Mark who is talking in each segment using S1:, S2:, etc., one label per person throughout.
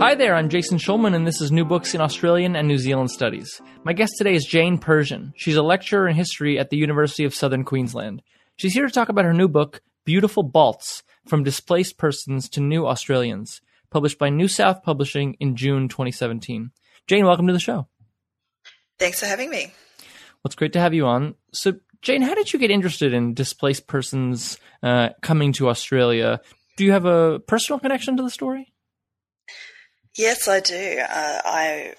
S1: Hi there, I'm Jason Schulman, and this is New Books in Australian and New Zealand Studies. My guest today is Jayne Persian. She's a lecturer in history at the University of Southern Queensland. She's here to talk about her new book, Beautiful Balts From Displaced Persons to New Australians, published by New South Publishing in June 2017. Jayne, welcome to the show.
S2: Thanks for having me.
S1: Well, it's great to have you on. So, Jayne, how did you get interested in displaced persons uh, coming to Australia? Do you have a personal connection to the story?
S2: Yes, I do. Uh, I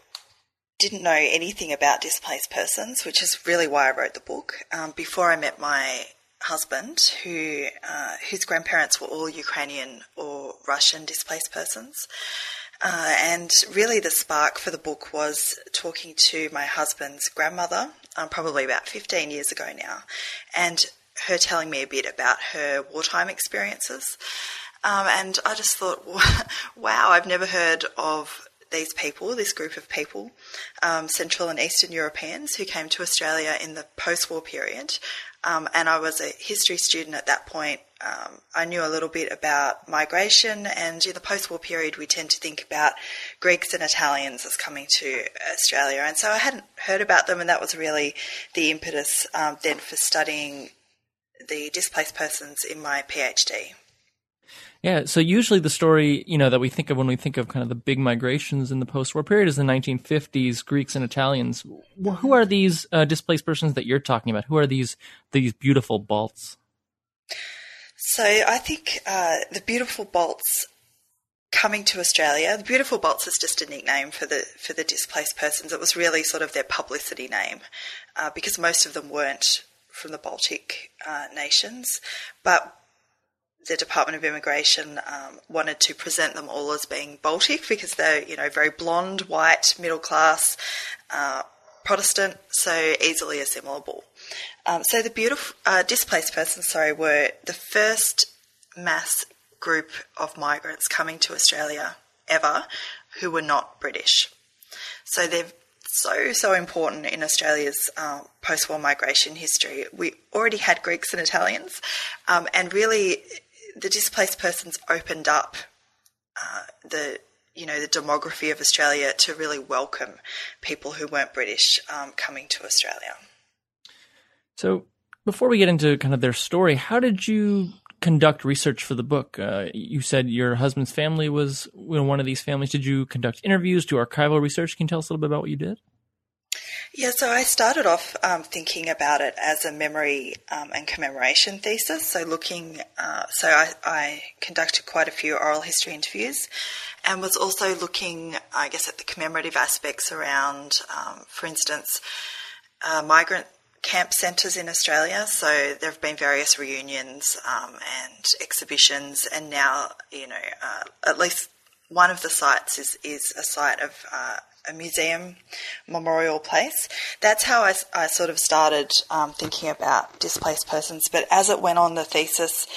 S2: didn't know anything about displaced persons, which is really why I wrote the book. Um, before I met my husband, who uh, whose grandparents were all Ukrainian or Russian displaced persons. Uh, and really, the spark for the book was talking to my husband's grandmother, um, probably about 15 years ago now, and her telling me a bit about her wartime experiences. Um, and I just thought, wow, I've never heard of these people, this group of people, um, Central and Eastern Europeans who came to Australia in the post war period. Um, and I was a history student at that point. Um, I knew a little bit about migration, and in the post war period, we tend to think about Greeks and Italians as coming to Australia. And so I hadn't heard about them, and that was really the impetus um, then for studying the displaced persons in my PhD.
S1: Yeah, so usually the story, you know, that we think of when we think of kind of the big migrations in the post-war period is the 1950s, Greeks and Italians. Who are these uh, displaced persons that you're talking about? Who are these these beautiful Balts?
S2: So I think uh, the beautiful Balts coming to Australia, the beautiful Balts is just a nickname for the for the displaced persons. It was really sort of their publicity name uh, because most of them weren't from the Baltic uh, nations, but the Department of Immigration um, wanted to present them all as being Baltic because they're, you know, very blonde, white, middle class, uh, Protestant, so easily assimilable. Um, so the beautiful uh, displaced persons, sorry, were the first mass group of migrants coming to Australia ever who were not British. So they're so so important in Australia's uh, post-war migration history. We already had Greeks and Italians, um, and really the displaced persons opened up uh, the you know the demography of Australia to really welcome people who weren't British um, coming to Australia.
S1: So, before we get into kind of their story, how did you conduct research for the book? Uh, you said your husband's family was one of these families. Did you conduct interviews, do archival research? Can you tell us a little bit about what you did?
S2: Yeah, so I started off um, thinking about it as a memory um, and commemoration thesis. So looking, uh, so I, I, conducted quite a few oral history interviews, and was also looking, I guess, at the commemorative aspects around, um, for instance, uh, migrant camp centres in Australia. So there have been various reunions um, and exhibitions, and now you know uh, at least one of the sites is is a site of uh, a museum memorial place. That's how I, I sort of started um, thinking about displaced persons. But as it went on, the thesis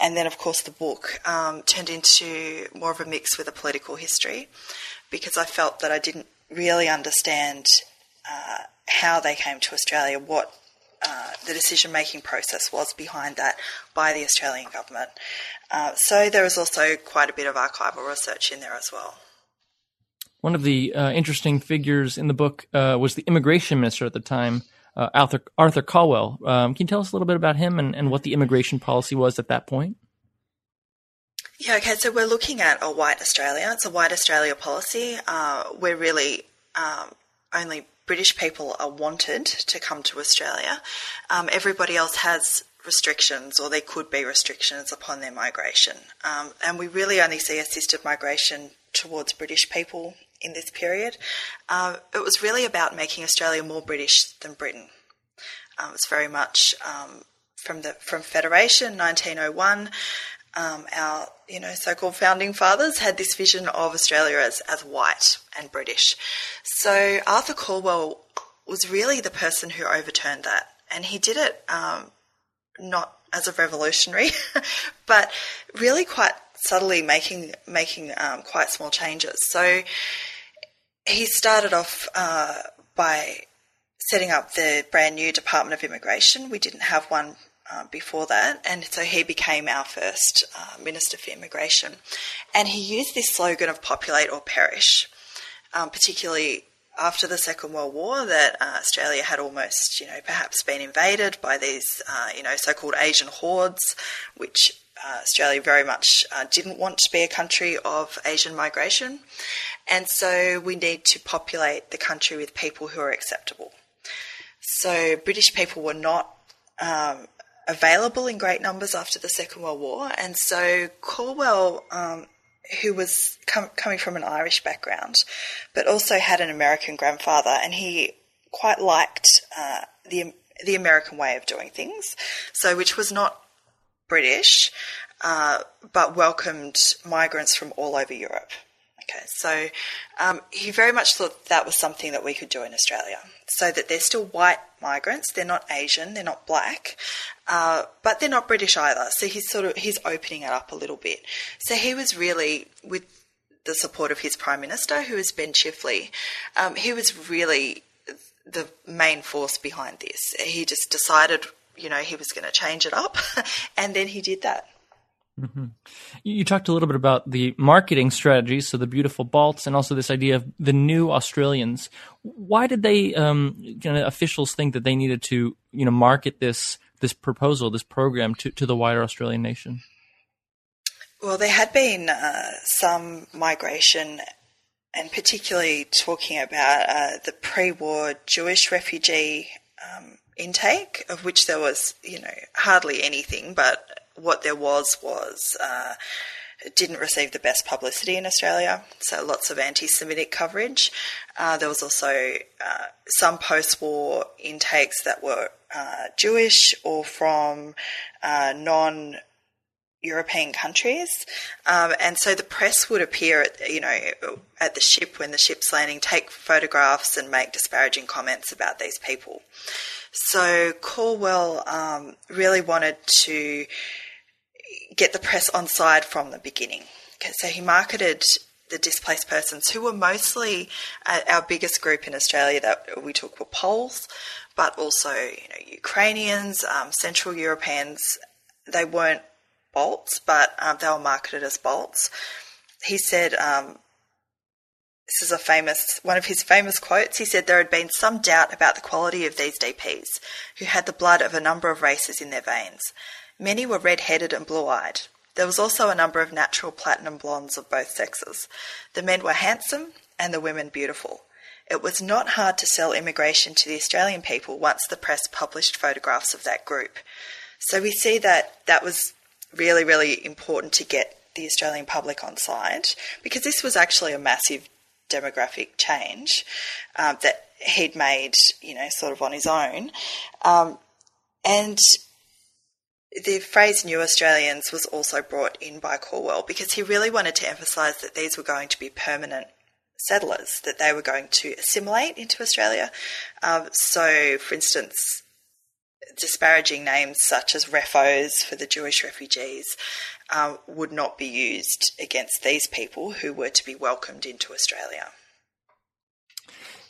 S2: and then, of course, the book um, turned into more of a mix with a political history because I felt that I didn't really understand uh, how they came to Australia, what uh, the decision making process was behind that by the Australian government. Uh, so there was also quite a bit of archival research in there as well.
S1: One of the uh, interesting figures in the book uh, was the immigration minister at the time, uh, Arthur, Arthur Calwell. Um, can you tell us a little bit about him and, and what the immigration policy was at that point?
S2: Yeah, okay, so we're looking at a white Australia. It's a white Australia policy. Uh, we're really um, only British people are wanted to come to Australia. Um, everybody else has restrictions, or there could be restrictions upon their migration. Um, and we really only see assisted migration towards British people in this period. Uh, it was really about making Australia more British than Britain. Um, it was very much um, from the from Federation, 1901. Um, our you know so-called founding fathers had this vision of Australia as as white and British. So Arthur Calwell was really the person who overturned that, and he did it um, not as a revolutionary, but really quite subtly making making um, quite small changes. So he started off uh, by setting up the brand new Department of Immigration. We didn't have one uh, before that, and so he became our first uh, Minister for Immigration. And he used this slogan of "populate or perish," um, particularly after the Second World War, that uh, Australia had almost, you know, perhaps been invaded by these, uh, you know, so-called Asian hordes, which uh, Australia very much uh, didn't want to be a country of Asian migration. And so we need to populate the country with people who are acceptable. So British people were not um, available in great numbers after the Second World War. And so Calwell. um, who was com- coming from an Irish background, but also had an American grandfather, and he quite liked uh, the the American way of doing things, so which was not British, uh, but welcomed migrants from all over Europe. Okay, so um, he very much thought that was something that we could do in Australia, so that they're still white migrants, they're not Asian, they're not black, uh, but they're not British either. So he's sort of he's opening it up a little bit. So he was really with the support of his prime minister, who is Ben Chifley. Um, he was really the main force behind this. He just decided you know, he was going to change it up. and then he did that.
S1: Mm-hmm. You talked a little bit about the marketing strategies, so the beautiful balts, and also this idea of the new Australians. Why did they, um, you know, officials think that they needed to, you know, market this this proposal, this program to to the wider Australian nation?
S2: Well, there had been uh, some migration, and particularly talking about uh, the pre-war Jewish refugee um, intake, of which there was, you know, hardly anything, but what there was was uh, didn't receive the best publicity in Australia, so lots of anti Semitic coverage. Uh, there was also uh, some post war intakes that were uh, Jewish or from uh, non European countries, um, and so the press would appear at you know at the ship when the ship's landing, take photographs and make disparaging comments about these people. So Calwell um, really wanted to get the press on side from the beginning. So he marketed the displaced persons who were mostly uh, our biggest group in Australia that we took were Poles, but also you know Ukrainians, um, Central Europeans. They weren't Balts, but um, they were marketed as Balts. He said um, this is a famous one of his famous quotes. He said there had been some doubt about the quality of these DPs, who had the blood of a number of races in their veins. Many were red-headed and blue-eyed. There was also a number of natural platinum blondes of both sexes. The men were handsome and the women beautiful. It was not hard to sell immigration to the Australian people once the press published photographs of that group. So we see that that was really, really important to get the Australian public on side because this was actually a massive demographic change um, that he'd made, you know, sort of on his own. Um, and the phrase New Australians was also brought in by Calwell because he really wanted to emphasise that these were going to be permanent settlers, that they were going to assimilate into Australia. Um, so, for instance, disparaging names such as refos for the Jewish refugees uh, would not be used against these people who were to be welcomed into Australia.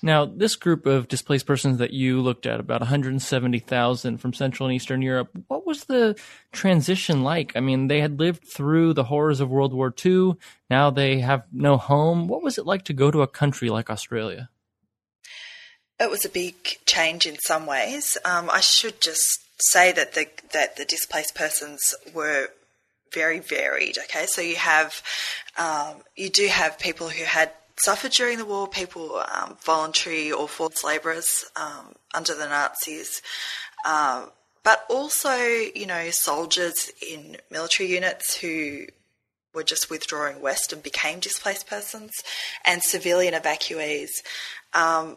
S1: Now, this group of displaced persons that you looked at, about 170,000 from Central and Eastern Europe, what was the transition like? I mean, they had lived through the horrors of World War II. Now they have no home. What was it like to go to a country like Australia?
S2: It was a big change in some ways. Um, I should just say that the that the displaced persons were very varied. Okay, so you have um, you do have people who had suffered during the war, people um, voluntary or forced labourers um, under the Nazis. Um, but also, you know, soldiers in military units who were just withdrawing west and became displaced persons, and civilian evacuees. Um,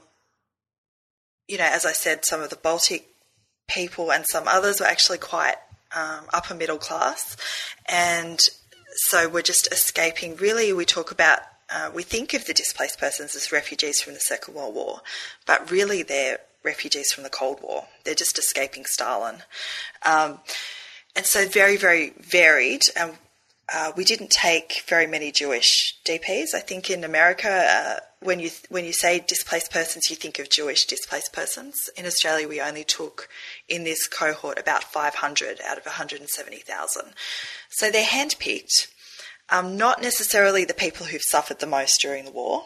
S2: you know, as I said, some of the Baltic people, and some others were actually quite um, upper middle class, and so we're just escaping. Really, we talk about uh, we think of the displaced persons as refugees from the Second World War, but really they're refugees from the Cold War. They're just escaping Stalin. Um, and so very, very varied. And uh, we didn't take very many Jewish DPs. I think in America, uh, when you when you say displaced persons, you think of Jewish displaced persons. In Australia, we only took in this cohort about 500 out of 170,000. So they're handpicked um, not necessarily the people who've suffered the most during the war,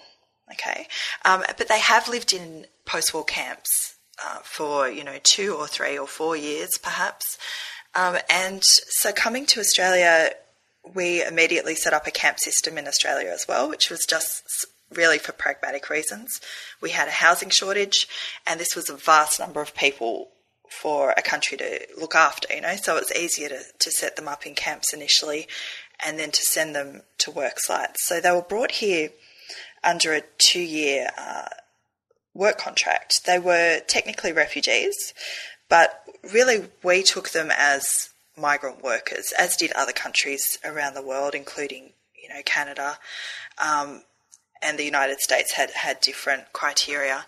S2: okay, um, but they have lived in post-war camps uh, for you know two or three or four years, perhaps. Um, and so coming to Australia, we immediately set up a camp system in Australia as well, which was just really for pragmatic reasons. We had a housing shortage, and this was a vast number of people for a country to look after, you know, so it's easier to, to set them up in camps initially and then to send them to work sites. So they were brought here under a two year uh, work contract. They were technically refugees, but really we took them as migrant workers, as did other countries around the world, including you know Canada um, and the United States had had different criteria.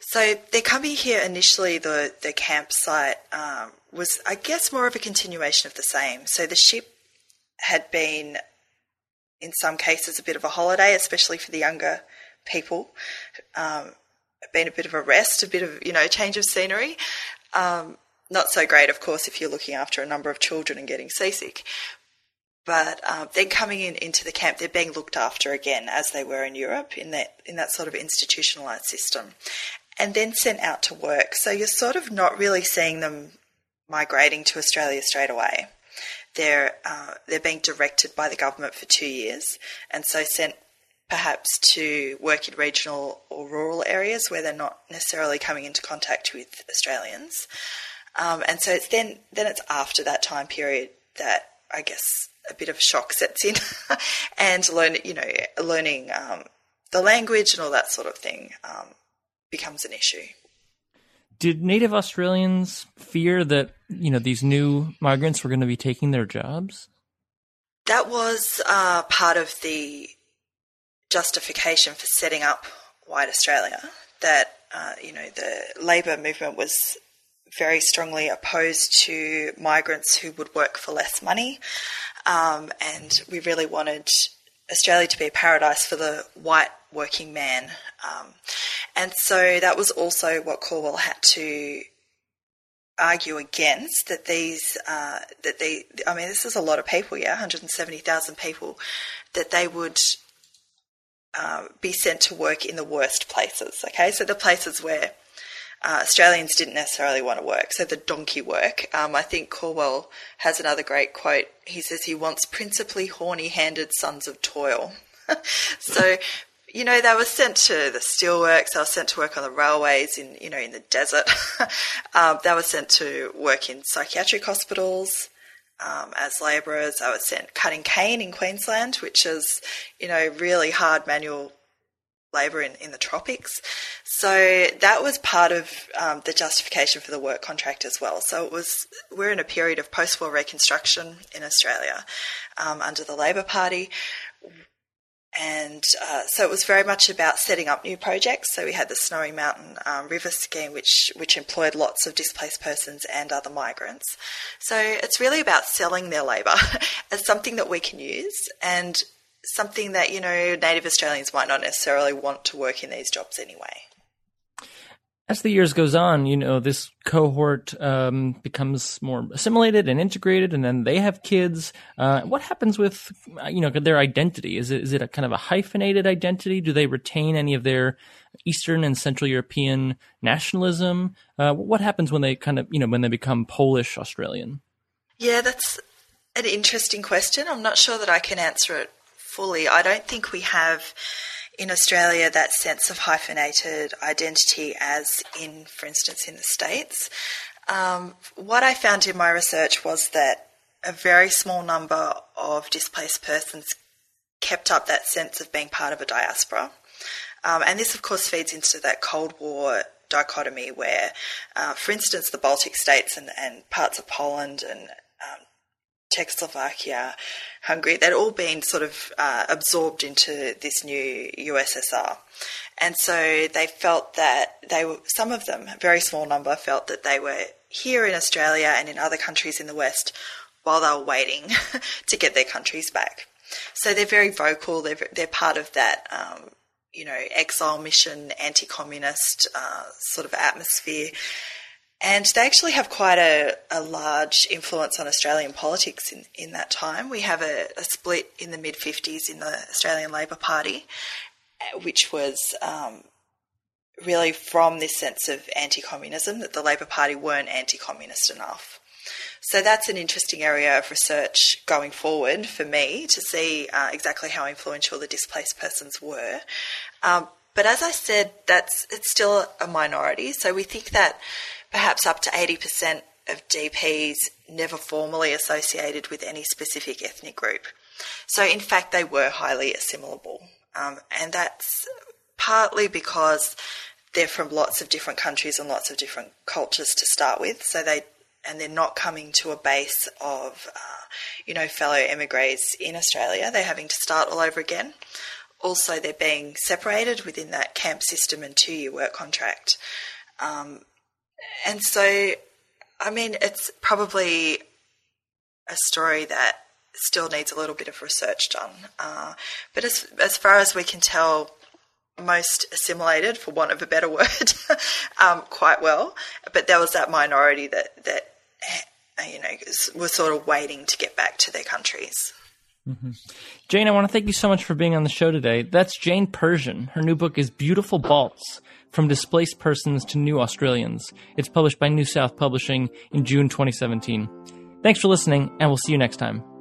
S2: So they're coming here initially. The the campsite um, was, I guess, more of a continuation of the same. So the ship had been, in some cases, a bit of a holiday, especially for the younger people. Um, been a bit of a rest, a bit of you know change of scenery. Um, not so great, of course, if you're looking after a number of children and getting seasick. But um, then coming in into the camp, they're being looked after again as they were in Europe in that in that sort of institutionalized system, and then sent out to work. So you're sort of not really seeing them migrating to Australia straight away they're uh, they're being directed by the government for two years, and so sent perhaps to work in regional or rural areas where they're not necessarily coming into contact with Australians. Um, and so it's then then it's after that time period that I guess a bit of shock sets in, and learn you know learning um, the language and all that sort of thing um, becomes an issue.
S1: Did Native Australians fear that you know these new migrants were going to be taking their jobs?
S2: That was uh, part of the justification for setting up White Australia. That uh, you know the Labor movement was very strongly opposed to migrants who would work for less money, um, and we really wanted Australia to be a paradise for the white working man. Um, and so that was also what Calwell had to argue against that these uh, that they I mean this is a lot of people yeah 170,000 people that they would uh, be sent to work in the worst places okay so the places where uh, Australians didn't necessarily want to work so the donkey work um, I think Calwell has another great quote he says he wants principally horny handed sons of toil so you know, they were sent to the steelworks. They were sent to work on the railways in, you know, in the desert. um, they were sent to work in psychiatric hospitals um, as labourers. They were sent cutting cane in Queensland, which is, you know, really hard manual labour in, in the tropics. So that was part of um, the justification for the work contract as well. So it was we're in a period of post-war reconstruction in Australia um, under the Labor Party and uh, so it was very much about setting up new projects. So we had the Snowy Mountain um, River scheme, which which employed lots of displaced persons and other migrants. So it's really about selling their labour as something that we can use and something that you know Native Australians might not necessarily want to work in these jobs anyway
S1: as the years goes on, you know, this cohort um, becomes more assimilated and integrated, and then they have kids. Uh, what happens with, you know, their identity? Is it is it a kind of a hyphenated identity? Do they retain any of their Eastern and Central European nationalism? Uh, what happens when they kind of, you know, when they become Polish Australian?
S2: Yeah, that's an interesting question. I'm not sure that I can answer it fully. I don't think we have in Australia that sense of hyphenated identity as in, for instance, in the States. Um, what I found in my research was that a very small number of displaced persons kept up that sense of being part of a diaspora. Um, and this, of course, feeds into that Cold War dichotomy where, uh, for instance, the Baltic states and, and parts of Poland and um, Czechoslovakia, Hungary, they'd all been sort of uh, absorbed into this new USSR. And so they felt that they were, some of them, a very small number, felt that they were here in Australia and in other countries in the West while they were waiting to get their countries back. So they're very vocal. They're they're part of that, um, you know, exile mission, anti-communist uh, sort of atmosphere, and they actually have quite a, a large influence on Australian politics in, in that time. We have a, a split in the mid 50s in the Australian Labor Party, which was um, really from this sense of anti communism, that the Labor Party weren't anti communist enough. So that's an interesting area of research going forward for me to see uh, exactly how influential the displaced persons were. Um, but as I said, that's it's still a minority. So we think that perhaps up to 80% of DPs never formally associated with any specific ethnic group. So in fact, they were highly assimilable. Um, and that's partly because they're from lots of different countries and lots of different cultures to start with. So they and they're not coming to a base of, uh, you know, fellow emigres in Australia. They're having to start all over again. Also, they're being separated within that camp system and two year work contract. Um, and so, I mean, it's probably a story that still needs a little bit of research done. Uh, but as, as far as we can tell, most assimilated, for want of a better word, um, quite well. But there was that minority that that uh, you know, were sort of waiting to get back to their countries.
S1: Mm-hmm. Jayne, I want to thank you so much for being on the show today. That's Jayne Persian. Her new book is Beautiful Balts From Displaced Persons to New Australians. It's published by New South Publishing in June 2017. Thanks for listening, and we'll see you next time.